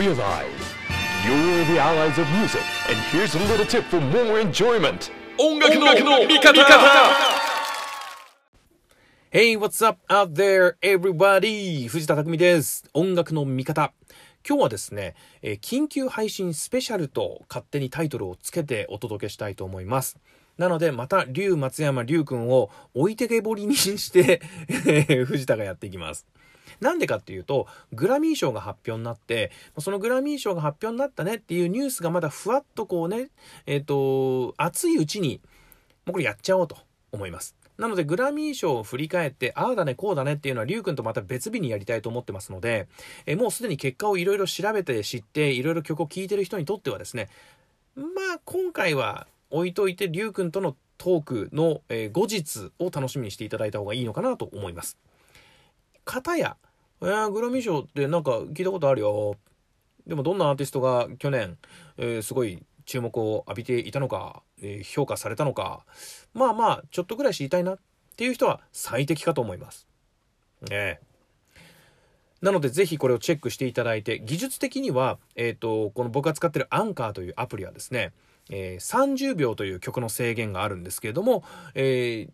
Realize you're the allies of music, and here's a little tip for more enjoyment. 音楽の味方 Hey, what's up out there, everybody? 藤田匠です。音楽の味方。今日はですね、えー、緊急配信スペシャルと勝手にタイトルをつけてお届けしたいと思います。なので、また、竜松山竜くんを置いてけぼりにして藤田がやっていきます。なんでかっていうと、グラミー賞が発表になって、そのグラミー賞が発表になったねっていうニュースがまだふわっとこうね、えっ、ー、と、熱いうちに、もうこれやっちゃおうと思います。なので、グラミー賞を振り返って、ああだね、こうだねっていうのは、りゅうくんとまた別日にやりたいと思ってますので、えもうすでに結果をいろいろ調べて知って、いろいろ曲を聴いてる人にとってはですね、まあ、今回は置いといて、りゅうくんとのトークの、え、後日を楽しみにしていただいた方がいいのかなと思います。かたや、えー、グラミー賞ってなんか聞いたことあるよ。でもどんなアーティストが去年、えー、すごい注目を浴びていたのか、えー、評価されたのか、まあまあ、ちょっとぐらい知りたいなっていう人は最適かと思います。ねなので、ぜひこれをチェックしていただいて、技術的には、えっ、ー、と、この僕が使ってるアンカーというアプリはですね、えー、30秒という曲の制限があるんですけれども、えー、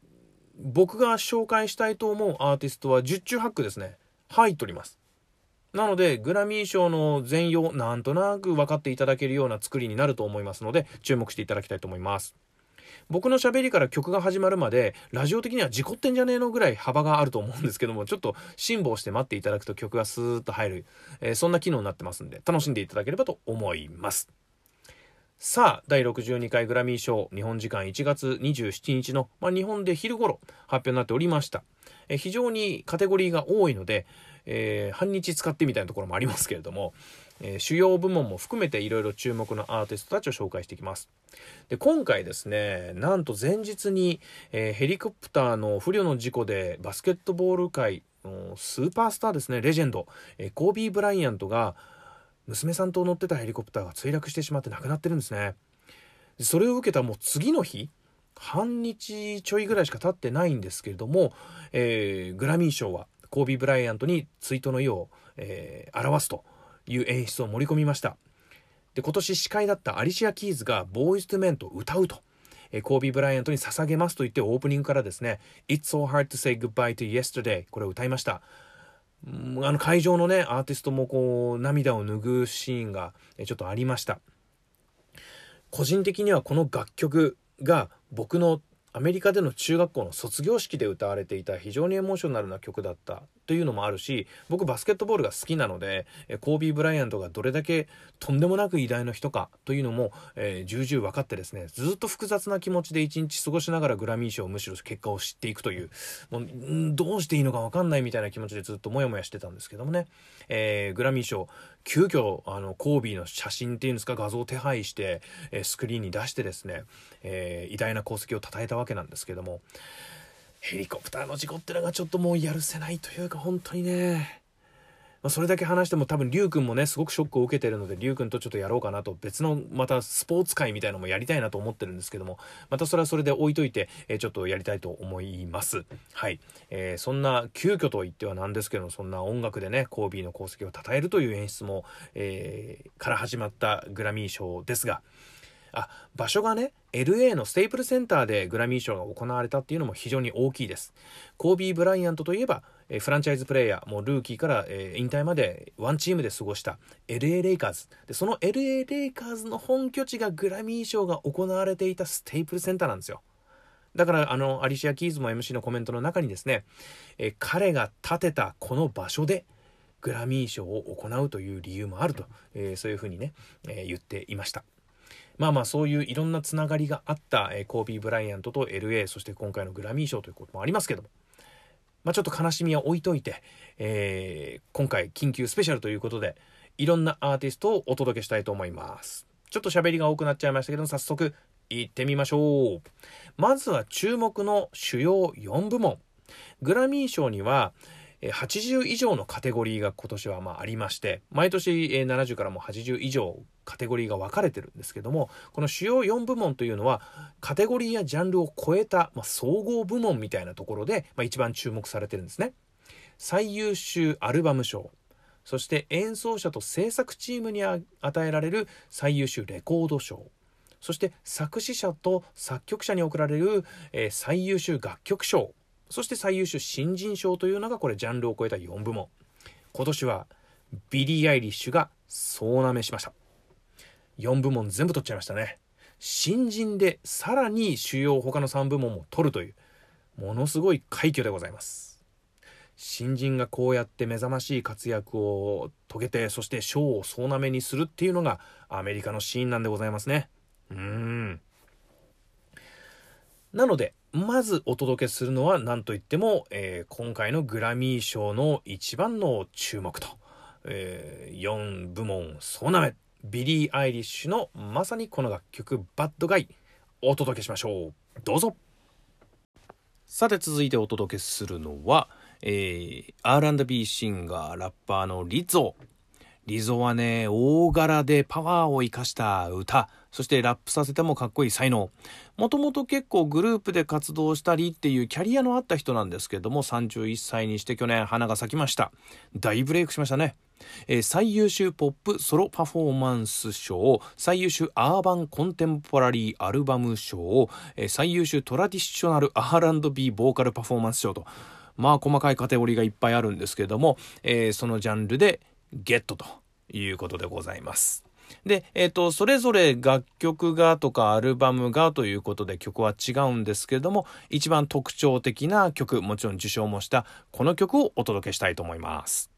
僕が紹介したいと思うアーティストは十中八九ですね、入っております。なので、グラミー賞の全容、なんとなく分かっていただけるような作りになると思いますので、注目していただきたいと思います。僕の喋りから曲が始まるまで、ラジオ的には事故ってんじゃねえのぐらい幅があると思うんですけども、ちょっと辛抱して待っていただくと曲がスーッと入る、えー、そんな機能になってますんで、楽しんでいただければと思います。さあ、第62回グラミー賞、日本時間1月27日の、まあ、日本で昼頃発表になっておりました。え非常にカテゴリーが多いので、えー、半日使ってみたいなところもありますけれども、えー、主要部門も含めていろいろ注目のアーティストたちを紹介していきます。で、今回ですね、なんと前日に、えー、ヘリコプターの不慮の事故でバスケットボール界のスーパースターですね、レジェンド、えコービー・ブライアントが娘さんと乗ってたヘリコプターが墜落してしまって亡くなってるんですね。それを受けたもう次の日、半日ちょいぐらいしか経ってないんですけれども、えー、グラミー賞はコービー・ブライアントに追悼の意を、えー、表すという演出を盛り込みましたで今年司会だったアリシア・キーズがボーイズ・トゥ・メンと歌うと、えー、コービー・ブライアントに捧げますと言ってオープニングからですね「It's so hard to say goodbye to yesterday」これを歌いましたあの会場のねアーティストもこう涙を拭うシーンがちょっとありました。個人的にはこの楽曲が僕のアメリカでの中学校の卒業式で歌われていた非常にエモーショナルな曲だったというのもあるし僕バスケットボールが好きなのでコービー・ブライアントがどれだけとんでもなく偉大な人かというのも、えー、重々分かってですねずっと複雑な気持ちで一日過ごしながらグラミー賞むしろ結果を知っていくというもうどうしていいのか分かんないみたいな気持ちでずっとモヤモヤしてたんですけどもね、えー、グラミー賞急遽あのコービーの写真っていうんですか画像を手配して、スクリーンに出してですね、えー、偉大な功績を称えたわけなんですけども。ヘリコプターの事故ってのがちょっともうやるせないというか本当にね。まあ、それだけ話しても多分龍君もねすごくショックを受けてるので龍君とちょっとやろうかなと別のまたスポーツ界みたいのもやりたいなと思ってるんですけどもまたそれはそれで置いといて、えー、ちょっとやりたいと思います。はい、えー、そんな急遽と言ってはなんですけどもそんな音楽でねコービーの功績を称えるという演出も、えー、から始まったグラミー賞ですがあ場所がね LA のステイプルセンターでグラミー賞が行われたっていうのも非常に大きいです。コービー・ブライアントといえばえフランチャイズプレーヤーもうルーキーから、え引退までワンチームで過ごした LA レイカーズでその LA レイカーズの本拠地がグラミー賞が行われていたステイプルセンターなんですよ。だからあのアリシア・キーズも MC のコメントの中にですね、え彼が建てたこの場所でグラミー賞を行うという理由もあると、えー、そういうふうにね、えー、言っていました。まあまあそういういろんなつながりがあった、え、コービー・ブライアントと LA そして今回のグラミー賞ということもありますけども、まあ、ちょっと悲しみは置いといて、えー、今回緊急スペシャルということでいろんなアーティストをお届けしたいと思います。ちょっと喋りが多くなっちゃいましたけど早速行ってみましょう。まずは注目の主要4部門。グラミー賞には80以上のカテゴリーが今年はまあありまして毎年70からも80以上カテゴリーが分かれてるんですけどもこの主要4部門というのはカテゴリーやジャンルを超えた、まあ、総合部門みたいなところで、まあ、一番注目されてるんですね。最優秀アルバム賞そして演奏者と制作チームに与えられる最優秀レコード賞そして作詞者と作曲者に贈られる、えー、最優秀楽曲賞そして最優秀新人賞というのがこれジャンルを超えた4部門。今年はビリー・アイリッシュが総なめしました。4部門全部取っちゃいましたね。新人でさらに主要他の3部門も取るというものすごい快挙でございます。新人がこうやって目覚ましい活躍を遂げてそして賞を総なめにするっていうのがアメリカのシーンなんでございますね。うん。なのでまずお届けするのは何といっても、えー、今回のグラミー賞の一番の注目と、えー、4部門総なめビリー・アイリッシュのまさにこの楽曲「 bad guy」お届けしましょう。どうぞ。さて続いてお届けするのは、えー、R&B シンガーラッパーの Lizzoリゾはね大柄でパワーを生かした歌そしてラップさせてもかっこいい才能。もともと結構グループで活動したりっていうキャリアのあった人なんですけども31歳にして去年花が咲きました。大ブレイクしましたね。えー、最優秀ポップソロパフォーマンス賞最優秀アーバンコンテンポラリーアルバム賞、えー、最優秀トラディショナル R&B ボーカルパフォーマンス賞と。まあ細かいカテゴリーがいっぱいあるんですけども、えー、そのジャンルでゲットということでございます。で、えっ、ー、と、それぞれ楽曲がとかアルバムがということで曲は違うんですけれども、一番特徴的な曲、もちろん受賞もしたこの曲をお届けしたいと思います。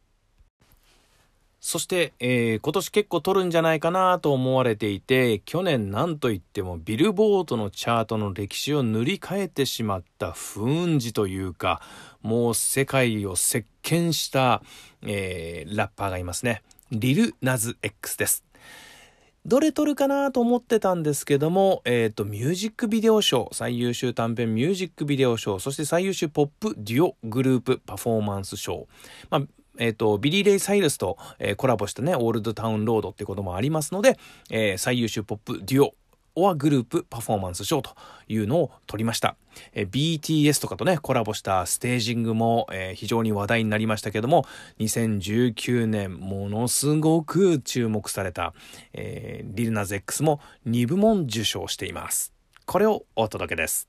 そして、えー、今年結構取るんじゃないかなと思われていて、去年なんといってもビルボードのチャートの歴史を塗り替えてしまった不運児というか、もう世界を席巻した、えー、ラッパーがいますね。リル・ナズ X です。どれ撮るかなと思ってたんですけども、え、ー、と、ミュージックビデオ賞、最優秀短編ミュージックビデオ賞、そして最優秀ポップデュオグループパフォーマンス賞。まあえっ、ー、と、ビリー・レイ・サイルスと、えー、コラボしたね、オールドタウンロードってこともありますので、えー、最優秀ポップデュオオアグループパフォーマンス賞というのを取りました。え BTS とかとね、コラボしたステージングも、えー、非常に話題になりましたけども、2019年ものすごく注目された、えー、リルナゼックスも2部門受賞しています。これをお届けです。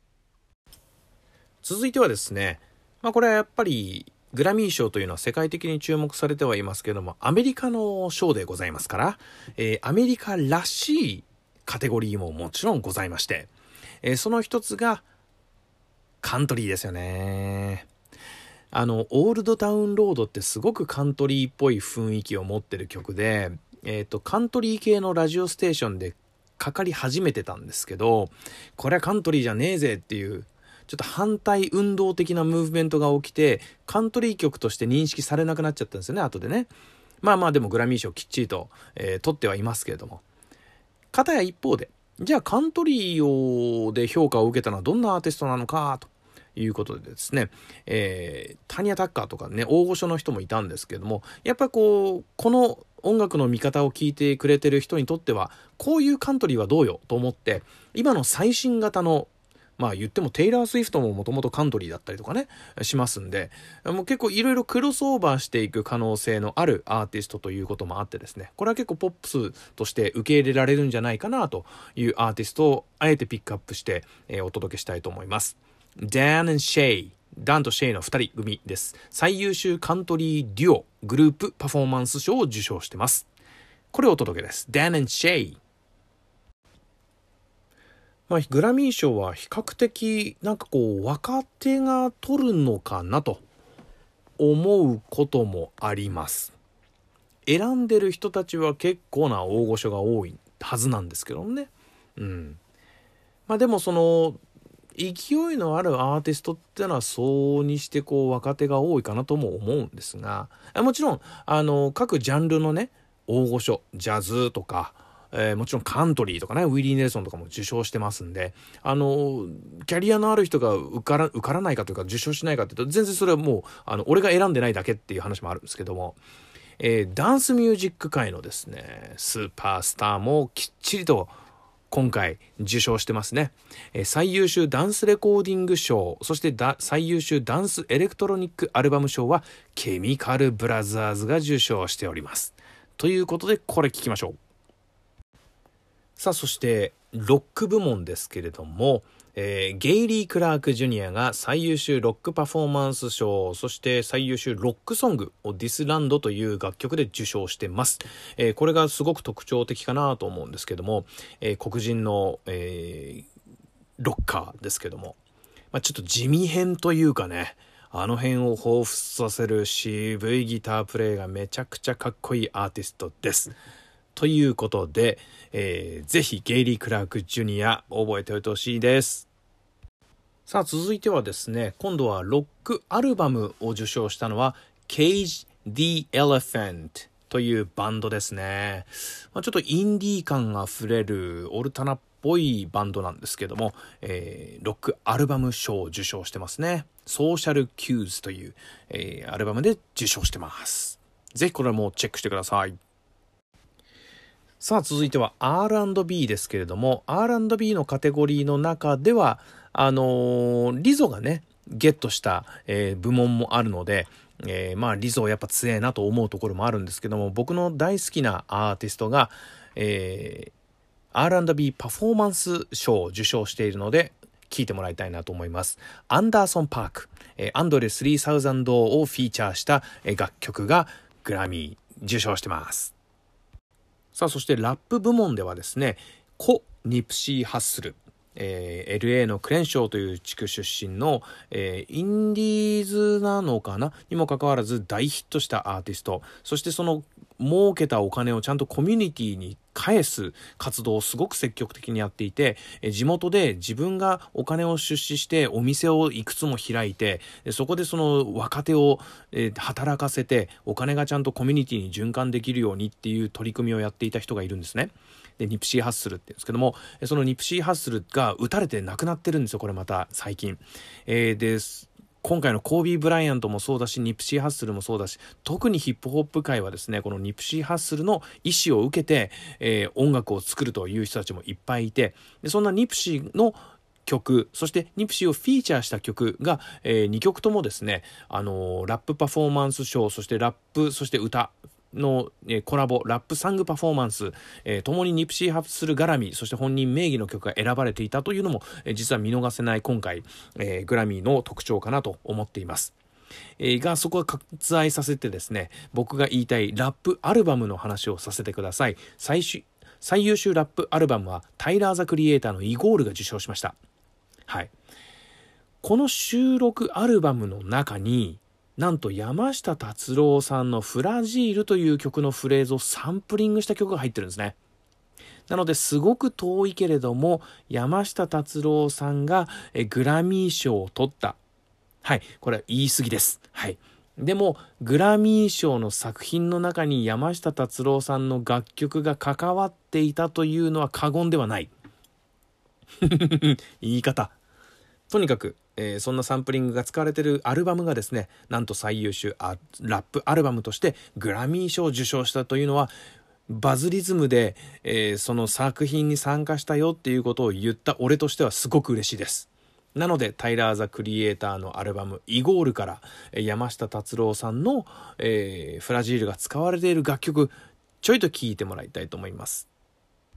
続いてはですね、まあこれはやっぱりグラミー賞というのは世界的に注目されてはいますけども、アメリカの賞でございますから、えー、アメリカらしいカテゴリーももちろんございまして、えー、その一つが、カントリーですよね。あの、オールドタウンロードってすごくカントリーっぽい雰囲気を持ってる曲で、えっ、ー、と、カントリー系のラジオステーションでかかり始めてたんですけど、これはカントリーじゃねえぜっていうちょっと反対運動的なムーブメントが起きて、カントリー曲として認識されなくなっちゃったんですよね、後でね。まあまあでもグラミー賞きっちりと、えー、取ってはいますけれども。片や一方で、じゃあカントリーをで評価を受けたのはどんなアーティストなのか、ということでですね、えー、タニア・タッカーとかね、大御所の人もいたんですけども、やっぱこう、この音楽の見方を聞いてくれてる人にとっては、こういうカントリーはどうよと思って、今の最新型のまあ言ってもテイラー・スウィフトももともとカントリーだったりとかね、しますんで、もう結構いろいろクロスオーバーしていく可能性のあるアーティストということもあってですね、これは結構ポップスとして受け入れられるんじゃないかなというアーティストをあえてピックアップして、えー、お届けしたいと思います。Dan and Shay ダンとシェイの2人組です。最優秀カントリーデュオグループパフォーマンス賞を受賞してます。これをお届けです。Dan and Shay まあ、グラミー賞は比較的なんかこう若手が取るのかなと思うこともあります。選んでる人たちは結構な大御所が多いはずなんですけどもね。うん。まあでもその勢いのあるアーティストってのはそうにしてこう若手が多いかなとも思うんですがもちろんあの各ジャンルのね大御所ジャズとかえー、もちろんカントリーとかね、ウィリー・ネルソンとかも受賞してますんで、あの、キャリアのある人が受から受からないかというか、受賞しないかというと、全然それはもう、あの、俺が選んでないだけっていう話もあるんですけども、えー、ダンスミュージック界のですね、スーパースターもきっちりと今回受賞してますね。え最優秀ダンスレコーディング賞、そして最優秀ダンスエレクトロニックアルバム賞はケミカルブラザーズが受賞しております。ということでこれ聞きましょう。さあそしてロック部門ですけれども、えーゲイリー・クラーク・ジュニアが最優秀ロックパフォーマンス賞そして最優秀ロックソングを「ディスランド」という楽曲で受賞してます、えーこれがすごく特徴的かなと思うんですけども、えー黒人の、えーロッカーですけども、まあ、ちょっと地味編というかねあの辺を彷彿させる渋いギタープレイがめちゃくちゃかっこいいアーティストです。ということで、えーぜひゲイリー・クラーク・ジュニア覚えておいてほしいです。さあ続いてはですね今度はロックアルバムを受賞したのは Cage the Elephant というバンドですね、まあ、ちょっとインディー感あふれるオルタナっぽいバンドなんですけども、えーロックアルバム賞を受賞してますね。 Social Cues という、えーアルバムで受賞してます。ぜひこれもチェックしてください。さあ続いては R&B ですけれども R&B のカテゴリーの中ではあのーリゾがねゲットした、えー部門もあるので、えーまあリゾやっぱ強えなと思うところもあるんですけども僕の大好きなアーティストが、えー R&B パフォーマンス賞を受賞しているので聞いてもらいたいなと思います。アンダーソン・パーク、えーアンドレ3000をフィーチャーした、えー楽曲がグラミー受賞してます。さあそしてラップ部門ではですねコ・ニプシー・ハッスル、えー LA のクレンショーという地区出身の、えーインディーズなのかな？にもかかわらず大ヒットしたアーティストそしてその儲けたお金をちゃんとコミュニティに返す活動をすごく積極的にやっていて地元で自分がお金を出資してお店をいくつも開いてそこでその若手を、働かせてお金がちゃんとコミュニティに循環できるようにっていう取り組みをやっていた人がいるんですね。でニプシー・ハッスルって言うんですけどもそのニプシー・ハッスルが撃たれて亡くなってるんですよこれまた最近。えーです今回のコービー・ブライアントもそうだしニプシー・ハッスルもそうだし特にヒップホップ界はですねこのニプシー・ハッスルの意思を受けて、えー音楽を作るという人たちもいっぱいいてでそんなニプシーの曲そしてニプシーをフィーチャーした曲が、え2曲ともですね、あのーラップパフォーマンス賞そしてラップそして歌の、えーコラボラップサングパフォーマンス、えー、共にニプシーハッスル絡みそして本人名義の曲が選ばれていたというのも、えー実は見逃せない今回、えーグラミーの特徴かなと思っています。えーがそこは割愛させてですね僕が言いたいラップアルバムの話をさせてください。最終最優秀ラップアルバムはタイラー・ザ・クリエイターのイゴールが受賞しました。はい。この収録アルバムの中になんと山下達郎さんの「フラジール」という曲のフレーズをサンプリングした曲が入ってるんですね。なのですごく遠いけれども山下達郎さんがグラミー賞を取った。はいこれは言い過ぎです。はい。でもグラミー賞の作品の中に山下達郎さんの楽曲が関わっていたというのは過言ではない。言い方。とにかく、えーそんなサンプリングが使われてるアルバムがですねなんと最優秀あラップアルバムとしてグラミー賞を受賞したというのはバズリズムで、えーその作品に参加したよっていうことを言った俺としてはすごく嬉しいです。なのでタイラー・ザ・クリエイターのアルバム「イゴール」から山下達郎さんの、えーフラジールが使われている楽曲ちょいと聴いてもらいたいと思います。